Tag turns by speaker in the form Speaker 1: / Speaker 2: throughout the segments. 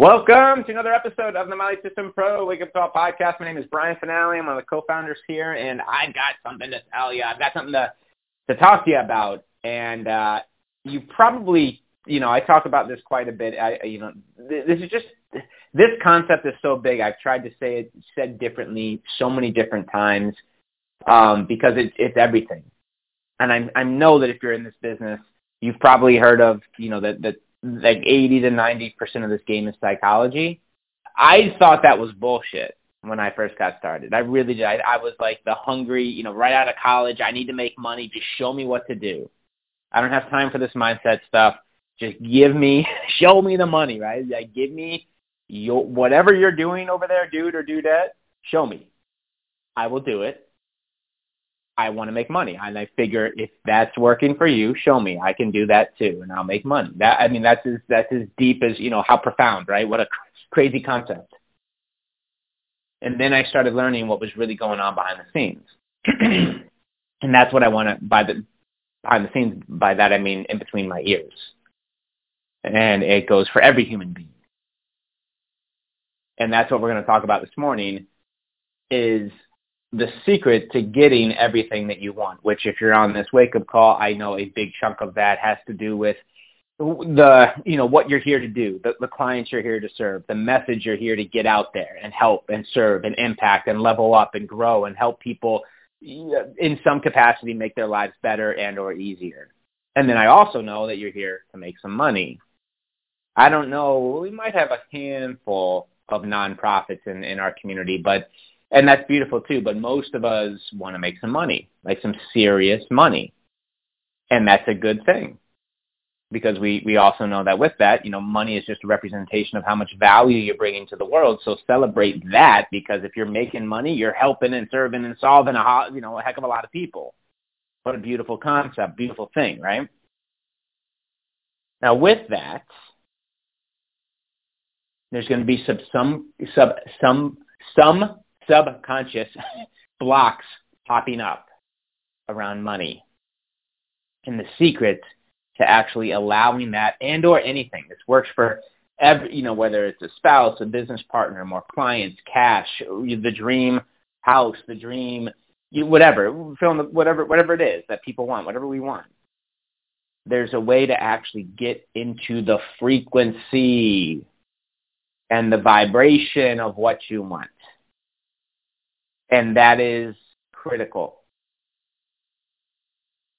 Speaker 1: Welcome to another episode of the My Lead System Pro Wake Up Call Podcast. My name is Brian Fanale. I'm one of the co-founders here, and I've got something to tell you. I've got something to to talk to you about. And uh, you probably, you know, I talk about this quite a bit. I, you know, this is just this concept is so big. I've tried to say it said differently so many different times um, because it's it's everything. And I I know that if you're in this business, you've probably heard of, you know, that that like 80 to 90 percent of this game is psychology. I thought that was bullshit when I first got started. I really did. I, I was like the hungry, you know, right out of college. I need to make money. Just show me what to do. I don't have time for this mindset stuff. Just give me, show me the money, right? Like give me your whatever you're doing over there, dude or dudette. Show me. I will do it. I want to make money. And I figure if that's working for you, show me. I can do that too, and I'll make money. That I mean, that's as that's as deep as you know how profound, right? What a crazy concept. And then I started learning what was really going on behind the scenes, and that's what I want to by the behind the scenes. By that I mean in between my ears, and it goes for every human being. And that's what we're going to talk about this morning. Is the secret to getting everything that you want, which if you're on this wake up call, I know a big chunk of that has to do with the, you know, what you're here to do, the, the clients you're here to serve, the message you're here to get out there and help and serve and impact and level up and grow and help people in some capacity make their lives better and or easier. And then I also know that you're here to make some money. I don't know, we might have a handful of nonprofits in, in our community, but and that's beautiful too. But most of us want to make some money, like some serious money, and that's a good thing because we we also know that with that, you know, money is just a representation of how much value you're bringing to the world. So celebrate that because if you're making money, you're helping and serving and solving a you know a heck of a lot of people. What a beautiful concept, beautiful thing, right? Now with that, there's going to be some some some some some subconscious blocks popping up around money. And the secret to actually allowing that and or anything, this works for every, you know, whether it's a spouse, a business partner, more clients, cash, the dream house, the dream, whatever, film, whatever, whatever it is that people want, whatever we want. There's a way to actually get into the frequency and the vibration of what you want. And that is critical.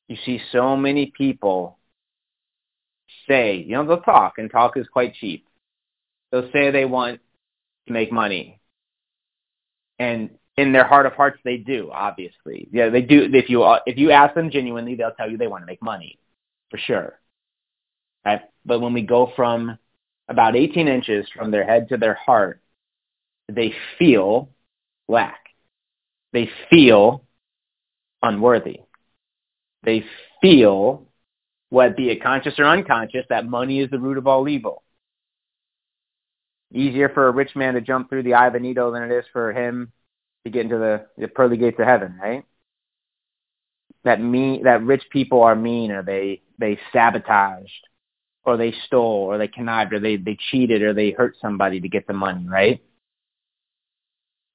Speaker 1: You see so many people say, you know, they'll talk, and talk is quite cheap. They'll say they want to make money. And in their heart of hearts, they do, obviously. Yeah, they do. If you, if you ask them genuinely, they'll tell you they want to make money, for sure. Right? But when we go from about 18 inches from their head to their heart, they feel lack. They feel unworthy. They feel, what be it conscious or unconscious, that money is the root of all evil. Easier for a rich man to jump through the eye of a needle than it is for him to get into the, the pearly gates of heaven, right? That mean that rich people are mean or they they sabotaged or they stole or they connived or they, they cheated or they hurt somebody to get the money, right?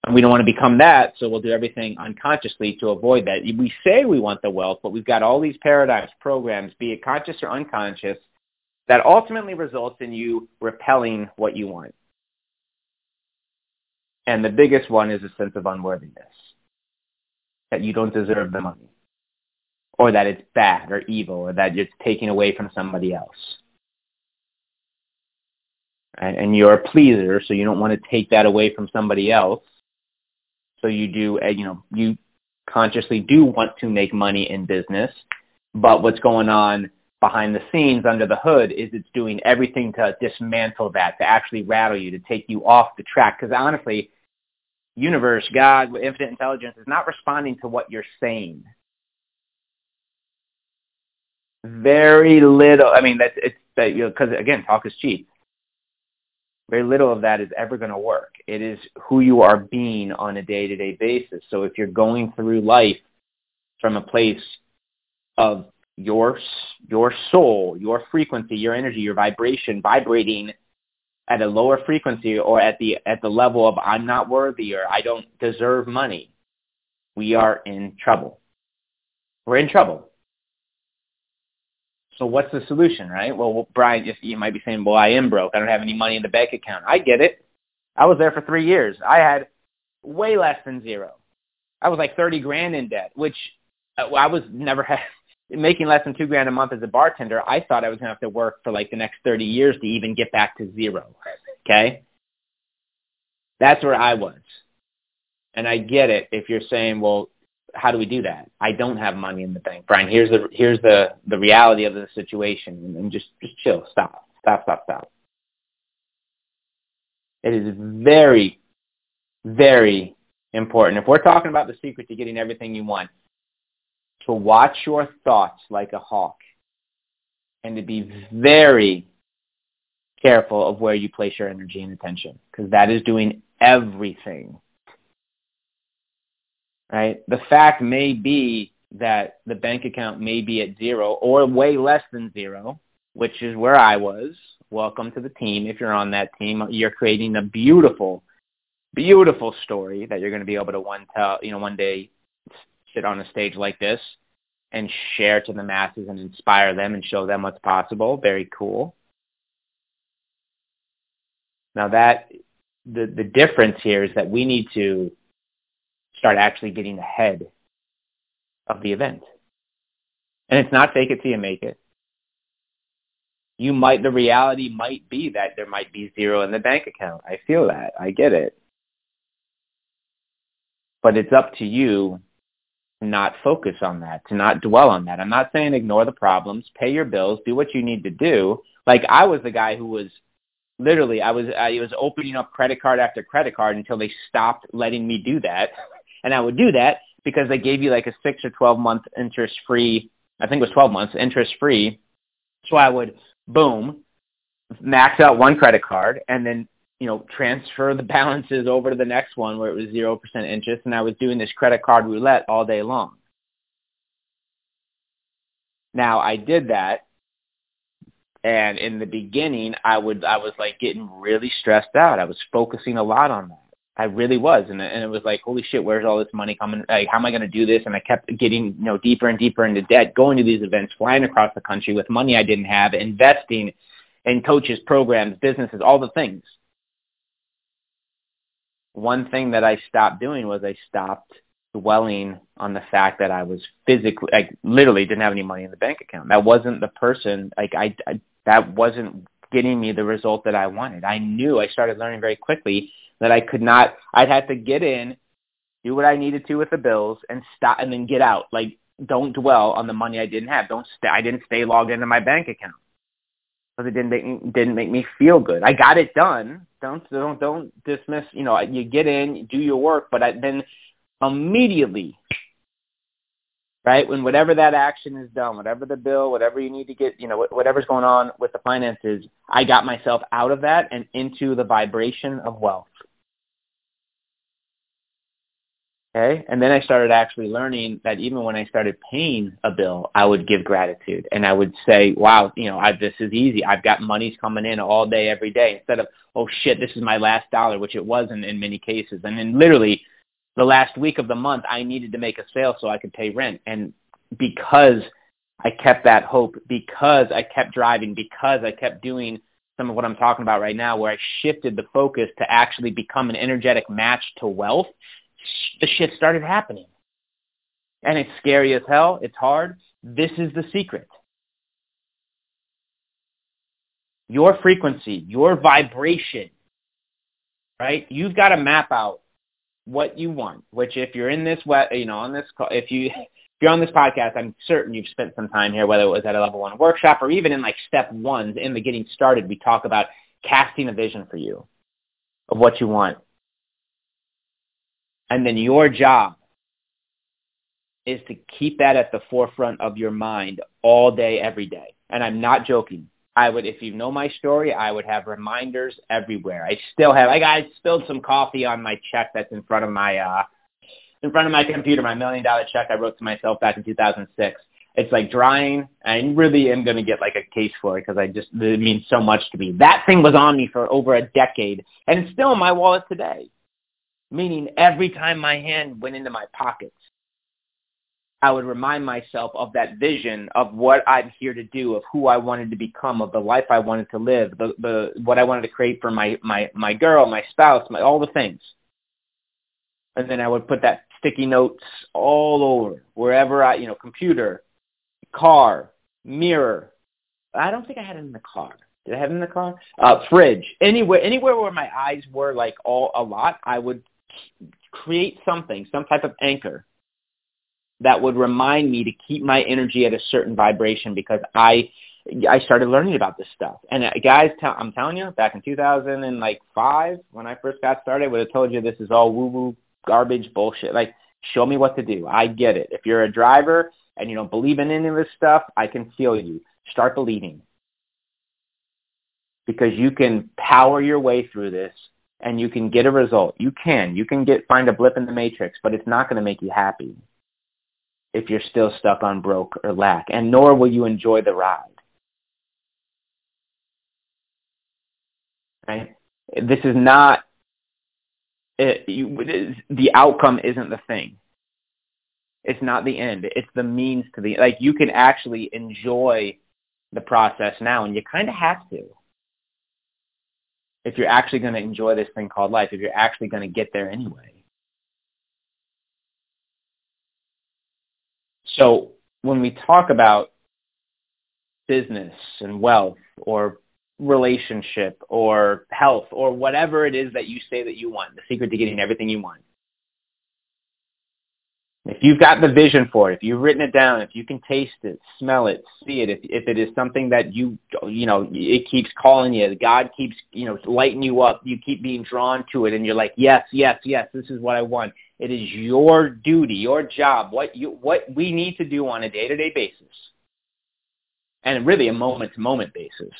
Speaker 1: And we don't want to become that, so we'll do everything unconsciously to avoid that. We say we want the wealth, but we've got all these paradigms, programs, be it conscious or unconscious, that ultimately results in you repelling what you want. And the biggest one is a sense of unworthiness, that you don't deserve the money, or that it's bad or evil, or that it's taking away from somebody else. And you're a pleaser, so you don't want to take that away from somebody else so you do, uh, you know, you consciously do want to make money in business, but what's going on behind the scenes under the hood is it's doing everything to dismantle that, to actually rattle you, to take you off the track. Because honestly, universe, God, infinite intelligence is not responding to what you're saying. very little. I mean, that's it's that you know because again, talk is cheap. Very little of that is ever going to work. It is who you are being on a day-to-day basis. So if you're going through life from a place of your your soul, your frequency, your energy, your vibration vibrating at a lower frequency or at the at the level of I'm not worthy or I don't deserve money, we are in trouble. We're in trouble. So what's the solution, right? Well, Brian, just you might be saying, "Well, I am broke. I don't have any money in the bank account." I get it. I was there for three years. I had way less than zero. I was like thirty grand in debt, which uh, I was never making less than two grand a month as a bartender, I thought I was going to have to work for like the next 30 years to even get back to zero. Okay? That's where I was. And I get it if you're saying, well, how do we do that? I don't have money in the bank. Brian, here's the here's the the reality of the situation and just just chill. Stop. Stop, stop, stop. It is very very important. If we're talking about the secret to getting everything you want, to watch your thoughts like a hawk and to be very careful of where you place your energy and attention because that is doing everything. Right? The fact may be that the bank account may be at zero or way less than zero, which is where I was. Welcome to the team. If you're on that team, you're creating a beautiful, beautiful story that you're going to be able to one tell, you know, one day sit on a stage like this and share to the masses and inspire them and show them what's possible. Very cool. Now that the the difference here is that we need to start actually getting ahead of the event. And it's not fake it till you make it. You might the reality might be that there might be zero in the bank account. I feel that. I get it. But it's up to you to not focus on that, to not dwell on that. I'm not saying ignore the problems, pay your bills, do what you need to do. Like I was the guy who was literally I was I was opening up credit card after credit card until they stopped letting me do that. And I would do that because they gave you like a 6 or 12 month interest free, I think it was 12 months interest free. So I would boom max out one credit card and then you know, transfer the balances over to the next one where it was 0% interest. And I was doing this credit card roulette all day long. Now I did that. And in the beginning, I would, I was like getting really stressed out. I was focusing a lot on that. I really was. And, and it was like, holy shit, where's all this money coming? Like, how am I going to do this? And I kept getting, you know, deeper and deeper into debt, going to these events, flying across the country with money I didn't have, investing in coaches, programs, businesses, all the things one thing that I stopped doing was I stopped dwelling on the fact that I was physically, like literally didn't have any money in the bank account. That wasn't the person, like I, I that wasn't getting me the result that I wanted. I knew, I started learning very quickly that I could not, I'd have to get in, do what I needed to with the bills and stop and then get out. Like don't dwell on the money I didn't have. Don't stay, I didn't stay logged into my bank account because it didn't make me, didn't make me feel good. I got it done. Don't don't don't dismiss. You know, you get in, you do your work, but I, then immediately, right when whatever that action is done, whatever the bill, whatever you need to get, you know, whatever's going on with the finances, I got myself out of that and into the vibration of wealth. Okay. And then I started actually learning that even when I started paying a bill, I would give gratitude and I would say, wow, you know, I, this is easy. I've got monies coming in all day, every day instead of, oh shit, this is my last dollar, which it was in, in many cases. And then literally the last week of the month, I needed to make a sale so I could pay rent. And because I kept that hope, because I kept driving, because I kept doing some of what I'm talking about right now, where I shifted the focus to actually become an energetic match to wealth, the shit started happening. And it's scary as hell. It's hard. This is the secret. Your frequency, your vibration, right? You've got to map out what you want, which if you're in this, you know, on this, if you, if you're on this podcast, I'm certain you've spent some time here, whether it was at a level one workshop or even in like step ones in the getting started, we talk about casting a vision for you of what you want. And then your job is to keep that at the forefront of your mind all day, every day. And I'm not joking. I would, if you know my story, I would have reminders everywhere. I still have, like I spilled some coffee on my check that's in front of my, uh, in front of my computer, my million dollar check I wrote to myself back in 2006. It's like drying. I really am going to get like a case for it because I just, it means so much to me. That thing was on me for over a decade and it's still in my wallet today. Meaning every time my hand went into my pockets, I would remind myself of that vision of what I'm here to do, of who I wanted to become, of the life I wanted to live, the, the what I wanted to create for my my my girl, my spouse, my all the things. And then I would put that sticky notes all over wherever I, you know, computer, car, mirror. I don't think I had it in the car. Did I have it in the car? Uh, fridge. Anywhere, anywhere where my eyes were like all a lot, I would create something, some type of anchor that would remind me to keep my energy at a certain vibration because I I started learning about this stuff. And uh, guys, t- I'm telling you, back in 2005, when I first got started, I would have told you this is all woo-woo garbage bullshit. Like, show me what to do. I get it. If you're a driver and you don't believe in any of this stuff, I can feel you. Start believing. Because you can power your way through this and you can get a result. You can. You can get find a blip in the matrix, but it's not going to make you happy if you're still stuck on broke or lack, and nor will you enjoy the ride. Right? This is not, it, you, it is, the outcome isn't the thing. It's not the end. It's the means to the, like you can actually enjoy the process now and you kind of have to. If you're actually going to enjoy this thing called life, if you're actually going to get there anyway. So when we talk about business and wealth or relationship or health or whatever it is that you say that you want, the secret to getting everything you want. If you've got the vision for it, if you've written it down, if you can taste it, smell it, see it, if, if it is something that you, you know, it keeps calling you, God keeps, you know, lighting you up, you keep being drawn to it and you're like, yes, yes, yes, this is what I want. It is your duty, your job, what you what we need to do on a day-to-day basis, and really a moment-to-moment basis,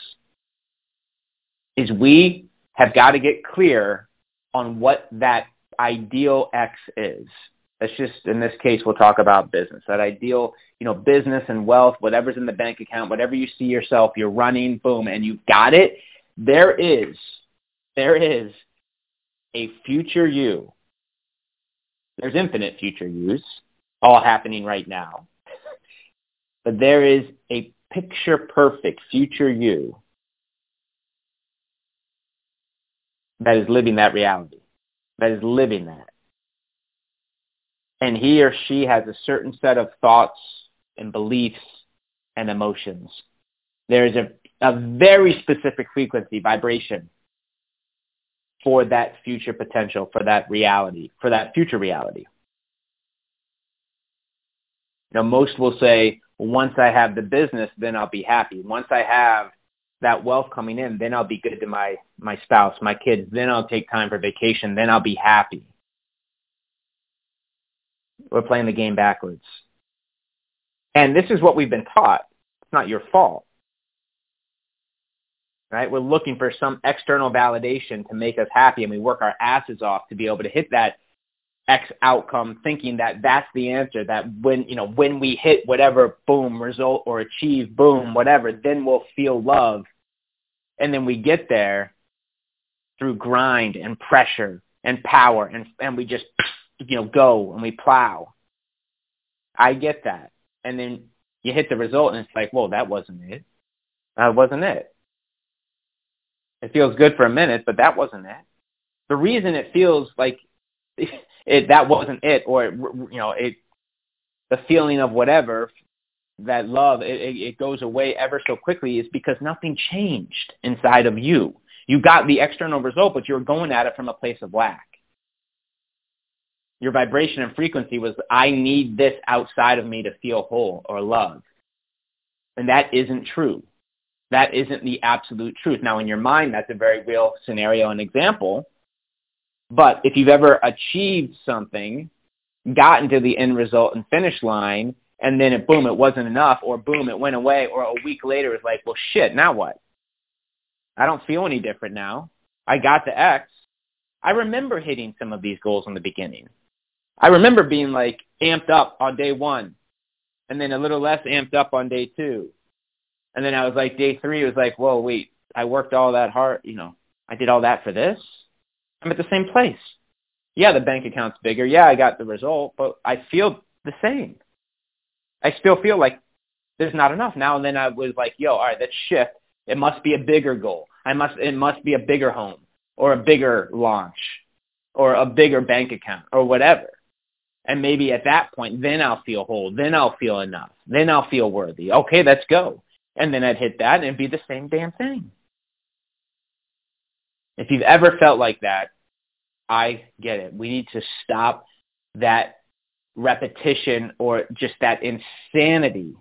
Speaker 1: is we have got to get clear on what that ideal X is. Let's just, in this case, we'll talk about business. That ideal, you know, business and wealth, whatever's in the bank account, whatever you see yourself, you're running, boom, and you've got it. There is, there is a future you there's infinite future use all happening right now. But there is a picture perfect future you that is living that reality, that is living that. And he or she has a certain set of thoughts and beliefs and emotions. There is a, a very specific frequency, vibration for that future potential, for that reality, for that future reality. Now, most will say, once I have the business, then I'll be happy. Once I have that wealth coming in, then I'll be good to my, my spouse, my kids. Then I'll take time for vacation. Then I'll be happy. We're playing the game backwards. And this is what we've been taught. It's not your fault right? We're looking for some external validation to make us happy, and we work our asses off to be able to hit that X outcome, thinking that that's the answer. That when you know when we hit whatever boom result or achieve boom whatever, then we'll feel love, and then we get there through grind and pressure and power, and and we just you know go and we plow. I get that, and then you hit the result, and it's like, well, that wasn't it. That wasn't it. It feels good for a minute, but that wasn't it. The reason it feels like it that wasn't it, or you know, it the feeling of whatever that love it, it goes away ever so quickly is because nothing changed inside of you. You got the external result, but you're going at it from a place of lack. Your vibration and frequency was, I need this outside of me to feel whole or love. And that isn't true that isn't the absolute truth. Now, in your mind, that's a very real scenario and example. But if you've ever achieved something gotten to the end result and finish line, and then it boom, it wasn't enough, or boom, it went away, or a week later it's like, well, shit, now what? I don't feel any different now. I got the X. I remember hitting some of these goals in the beginning. I remember being like amped up on day one, and then a little less amped up on day two, and then I was like day three was like, whoa, wait, I worked all that hard, you know, I did all that for this. I'm at the same place. Yeah, the bank account's bigger. Yeah, I got the result, but I feel the same. I still feel like there's not enough. Now and then I was like, yo, all right, let's shift. It must be a bigger goal. I must it must be a bigger home or a bigger launch or a bigger bank account or whatever. And maybe at that point, then I'll feel whole. Then I'll feel enough. Then I'll feel worthy. Okay, let's go. And then I'd hit that and it'd be the same damn thing. If you've ever felt like that, I get it. We need to stop that repetition or just that insanity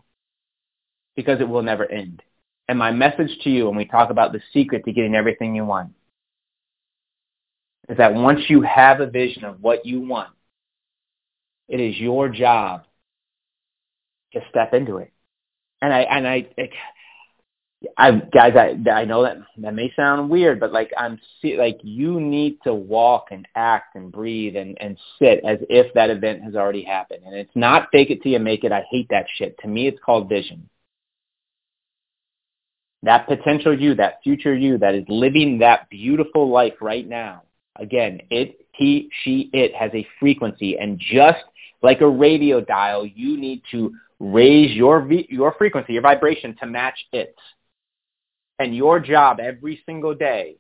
Speaker 1: because it will never end. And my message to you when we talk about the secret to getting everything you want is that once you have a vision of what you want, it is your job to step into it. And I and I I guys, I I know that that may sound weird, but like I'm like you need to walk and act and breathe and and sit as if that event has already happened. And it's not fake it till you make it. I hate that shit. To me, it's called vision. That potential you, that future you, that is living that beautiful life right now. Again, it, he, she, it has a frequency, and just like a radio dial, you need to raise your your frequency, your vibration to match it. And your job every single day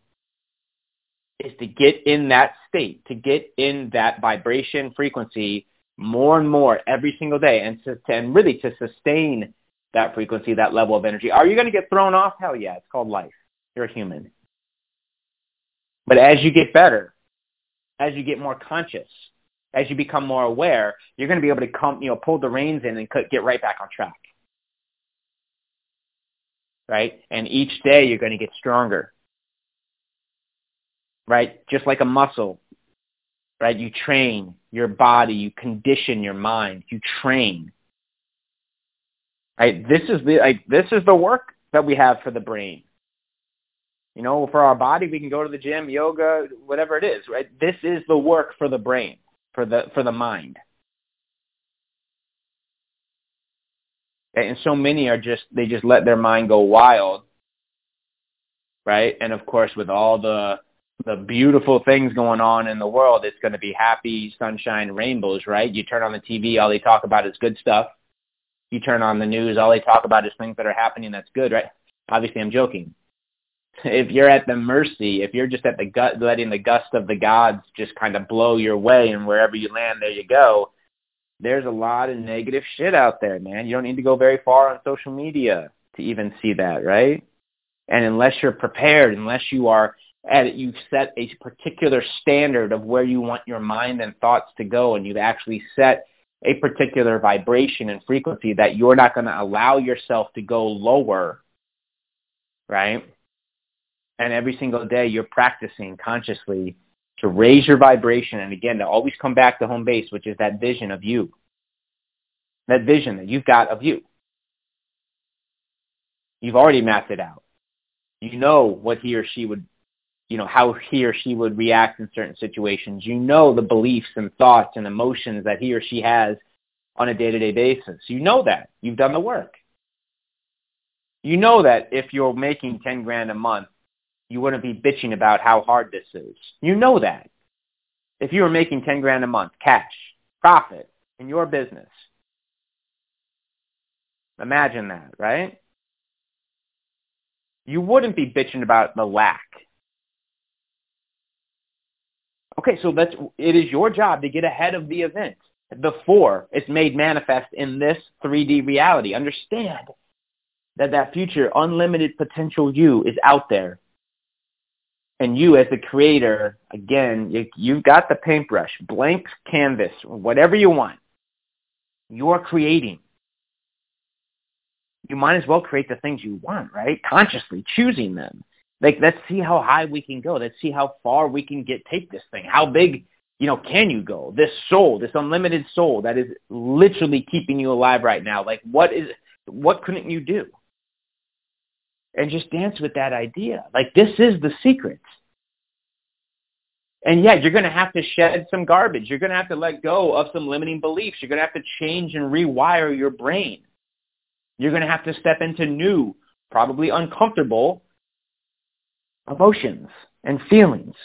Speaker 1: is to get in that state, to get in that vibration frequency more and more every single day and to, and really to sustain that frequency, that level of energy. Are you going to get thrown off? Hell yeah. It's called life. You're a human. But as you get better, as you get more conscious, as you become more aware, you're going to be able to come, you know, pull the reins in and get right back on track right? And each day you're going to get stronger, right? Just like a muscle, right? You train your body, you condition your mind, you train. Right? This is the like this is the work that we have for the brain. You know, for our body, we can go to the gym, yoga, whatever it is, right? This is the work for the brain, for the for the mind. and so many are just they just let their mind go wild right? And of course with all the the beautiful things going on in the world it's going to be happy sunshine rainbows right? You turn on the tv all they talk about is good stuff. You turn on the news all they talk about is things that are happening that's good right? Obviously i'm joking if you're at the mercy if you're just at the gut letting the gust of the gods just kind of blow your way and wherever you land there you go there's a lot of negative shit out there, man. You don't need to go very far on social media to even see that, right? And unless you're prepared, unless you are at you've set a particular standard of where you want your mind and thoughts to go, and you've actually set a particular vibration and frequency that you're not going to allow yourself to go lower, right? And every single day you're practicing consciously to raise your vibration and again to always come back to home base, which is that vision of you. That vision that you've got of you. You've already mapped it out. You know what he or she would, you know, how he or she would react in certain situations. You know the beliefs and thoughts and emotions that he or she has on a day-to-day basis. You know that. You've done the work. You know that if you're making 10 grand a month, you wouldn't be bitching about how hard this is. You know that. If you were making 10 grand a month, cash, profit in your business, imagine that, right? You wouldn't be bitching about the lack. Okay, so that's, it is your job to get ahead of the event before it's made manifest in this 3D reality. Understand that that future unlimited potential you is out there and you as the creator, again, you, you've got the paintbrush, blank canvas, whatever you want. You're creating. You might as well create the things you want, right? Consciously choosing them. Like, let's see how high we can go. Let's see how far we can get, take this thing. How big, you know, can you go? This soul, this unlimited soul that is literally keeping you alive right now. Like what is, what couldn't you do? And just dance with that idea. Like this is the secret. And yeah, you're going to have to shed some garbage. You're going to have to let go of some limiting beliefs. You're going to have to change and rewire your brain. You're going to have to step into new, probably uncomfortable emotions and feelings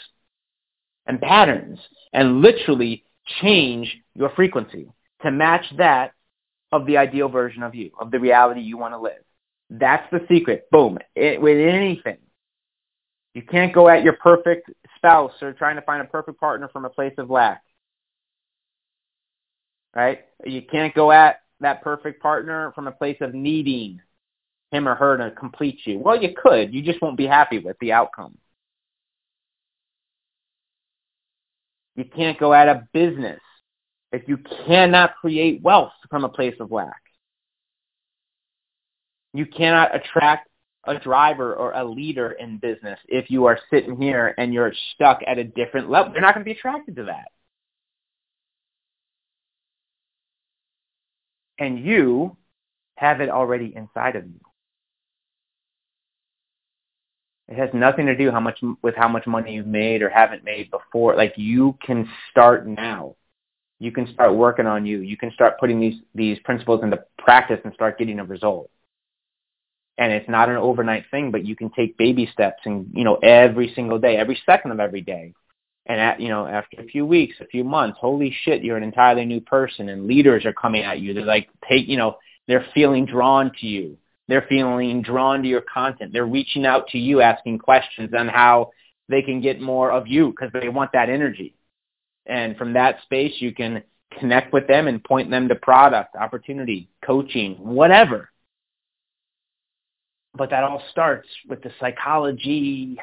Speaker 1: and patterns and literally change your frequency to match that of the ideal version of you, of the reality you want to live. That's the secret. Boom. It, with anything. You can't go at your perfect spouse or trying to find a perfect partner from a place of lack. Right? You can't go at that perfect partner from a place of needing him or her to complete you. Well, you could. You just won't be happy with the outcome. You can't go at a business if you cannot create wealth from a place of lack. You cannot attract a driver or a leader in business if you are sitting here and you're stuck at a different level. You're not going to be attracted to that. And you have it already inside of you. It has nothing to do how much with how much money you've made or haven't made before. Like you can start now. You can start working on you. You can start putting these these principles into practice and start getting a result. And it's not an overnight thing, but you can take baby steps and you know every single day, every second of every day. And at, you know, after a few weeks, a few months, holy shit, you're an entirely new person and leaders are coming at you. They're like take, you know, they're feeling drawn to you they're feeling drawn to your content. They're reaching out to you asking questions on how they can get more of you because they want that energy. And from that space, you can connect with them and point them to product, opportunity, coaching, whatever. But that all starts with the psychology.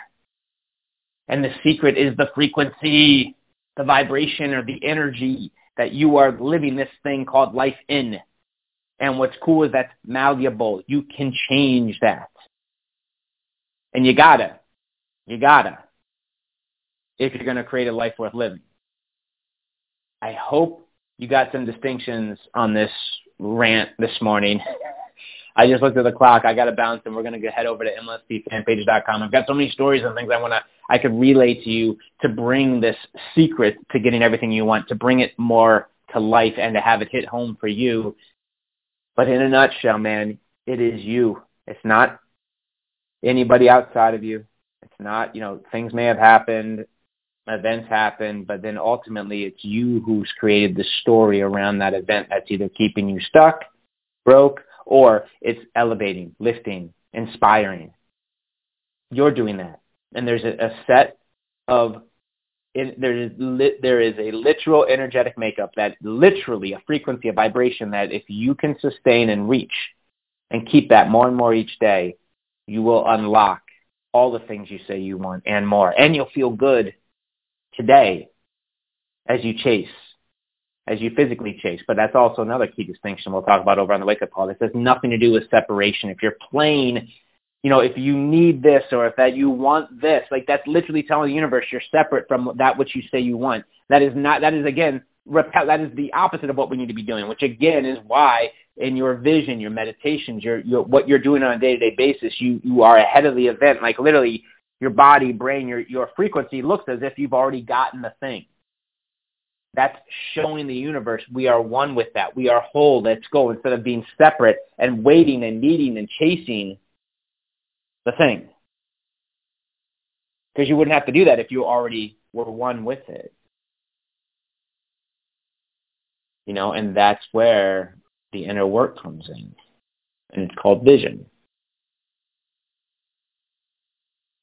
Speaker 1: And the secret is the frequency, the vibration or the energy that you are living this thing called life in. And what's cool is that's malleable. You can change that. And you gotta. You gotta. If you're going to create a life worth living. I hope you got some distinctions on this rant this morning. I just looked at the clock. I got to bounce, and we're going to head over to mlspfanpage.com. I've got so many stories and things I want to, I could relay to you to bring this secret to getting everything you want, to bring it more to life, and to have it hit home for you but in a nutshell, man, it is you. It's not anybody outside of you. It's not, you know, things may have happened, events happen, but then ultimately it's you who's created the story around that event that's either keeping you stuck, broke, or it's elevating, lifting, inspiring. You're doing that. And there's a, a set of it, there is there is a literal energetic makeup that literally a frequency, a vibration that if you can sustain and reach and keep that more and more each day, you will unlock all the things you say you want and more. And you'll feel good today as you chase, as you physically chase. But that's also another key distinction we'll talk about over on the wake up call. This has nothing to do with separation. If you're playing you know, if you need this or if that you want this, like that's literally telling the universe you're separate from that which you say you want. That is not, that is again, repel, that is the opposite of what we need to be doing, which again is why in your vision, your meditations, your, your what you're doing on a day-to-day basis, you, you are ahead of the event. Like literally your body, brain, your, your frequency looks as if you've already gotten the thing. That's showing the universe we are one with that. We are whole. Let's go. Instead of being separate and waiting and needing and chasing, the thing. Because you wouldn't have to do that if you already were one with it. You know, and that's where the inner work comes in. And it's called vision.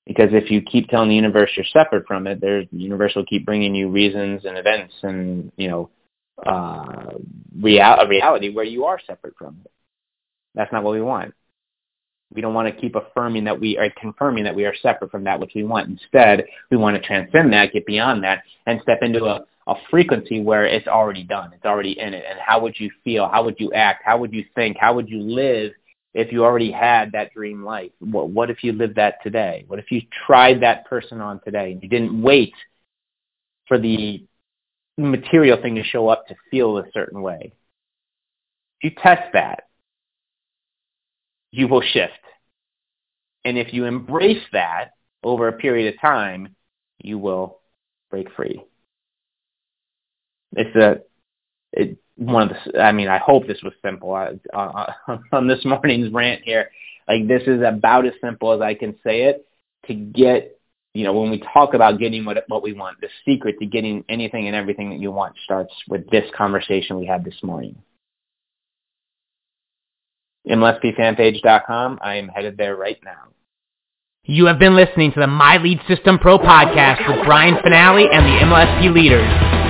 Speaker 1: Because if you keep telling the universe you're separate from it, the universe will keep bringing you reasons and events and, you know, uh, real, a reality where you are separate from it. That's not what we want. We don't want to keep affirming that we are confirming that we are separate from that which we want. Instead, we want to transcend that, get beyond that, and step into a, a frequency where it's already done. It's already in it. And how would you feel? How would you act? How would you think? How would you live if you already had that dream life? What, what if you lived that today? What if you tried that person on today and you didn't wait for the material thing to show up to feel a certain way. If you test that, you will shift. And if you embrace that over a period of time, you will break free. It's a it, one of the. I mean, I hope this was simple uh, uh, on this morning's rant here. Like this is about as simple as I can say it to get. You know, when we talk about getting what what we want, the secret to getting anything and everything that you want starts with this conversation we had this morning. MLSPfanpage.com. I am headed there right now.
Speaker 2: You have been listening to the My Lead System Pro podcast with Brian Fanale and the MLSP leaders.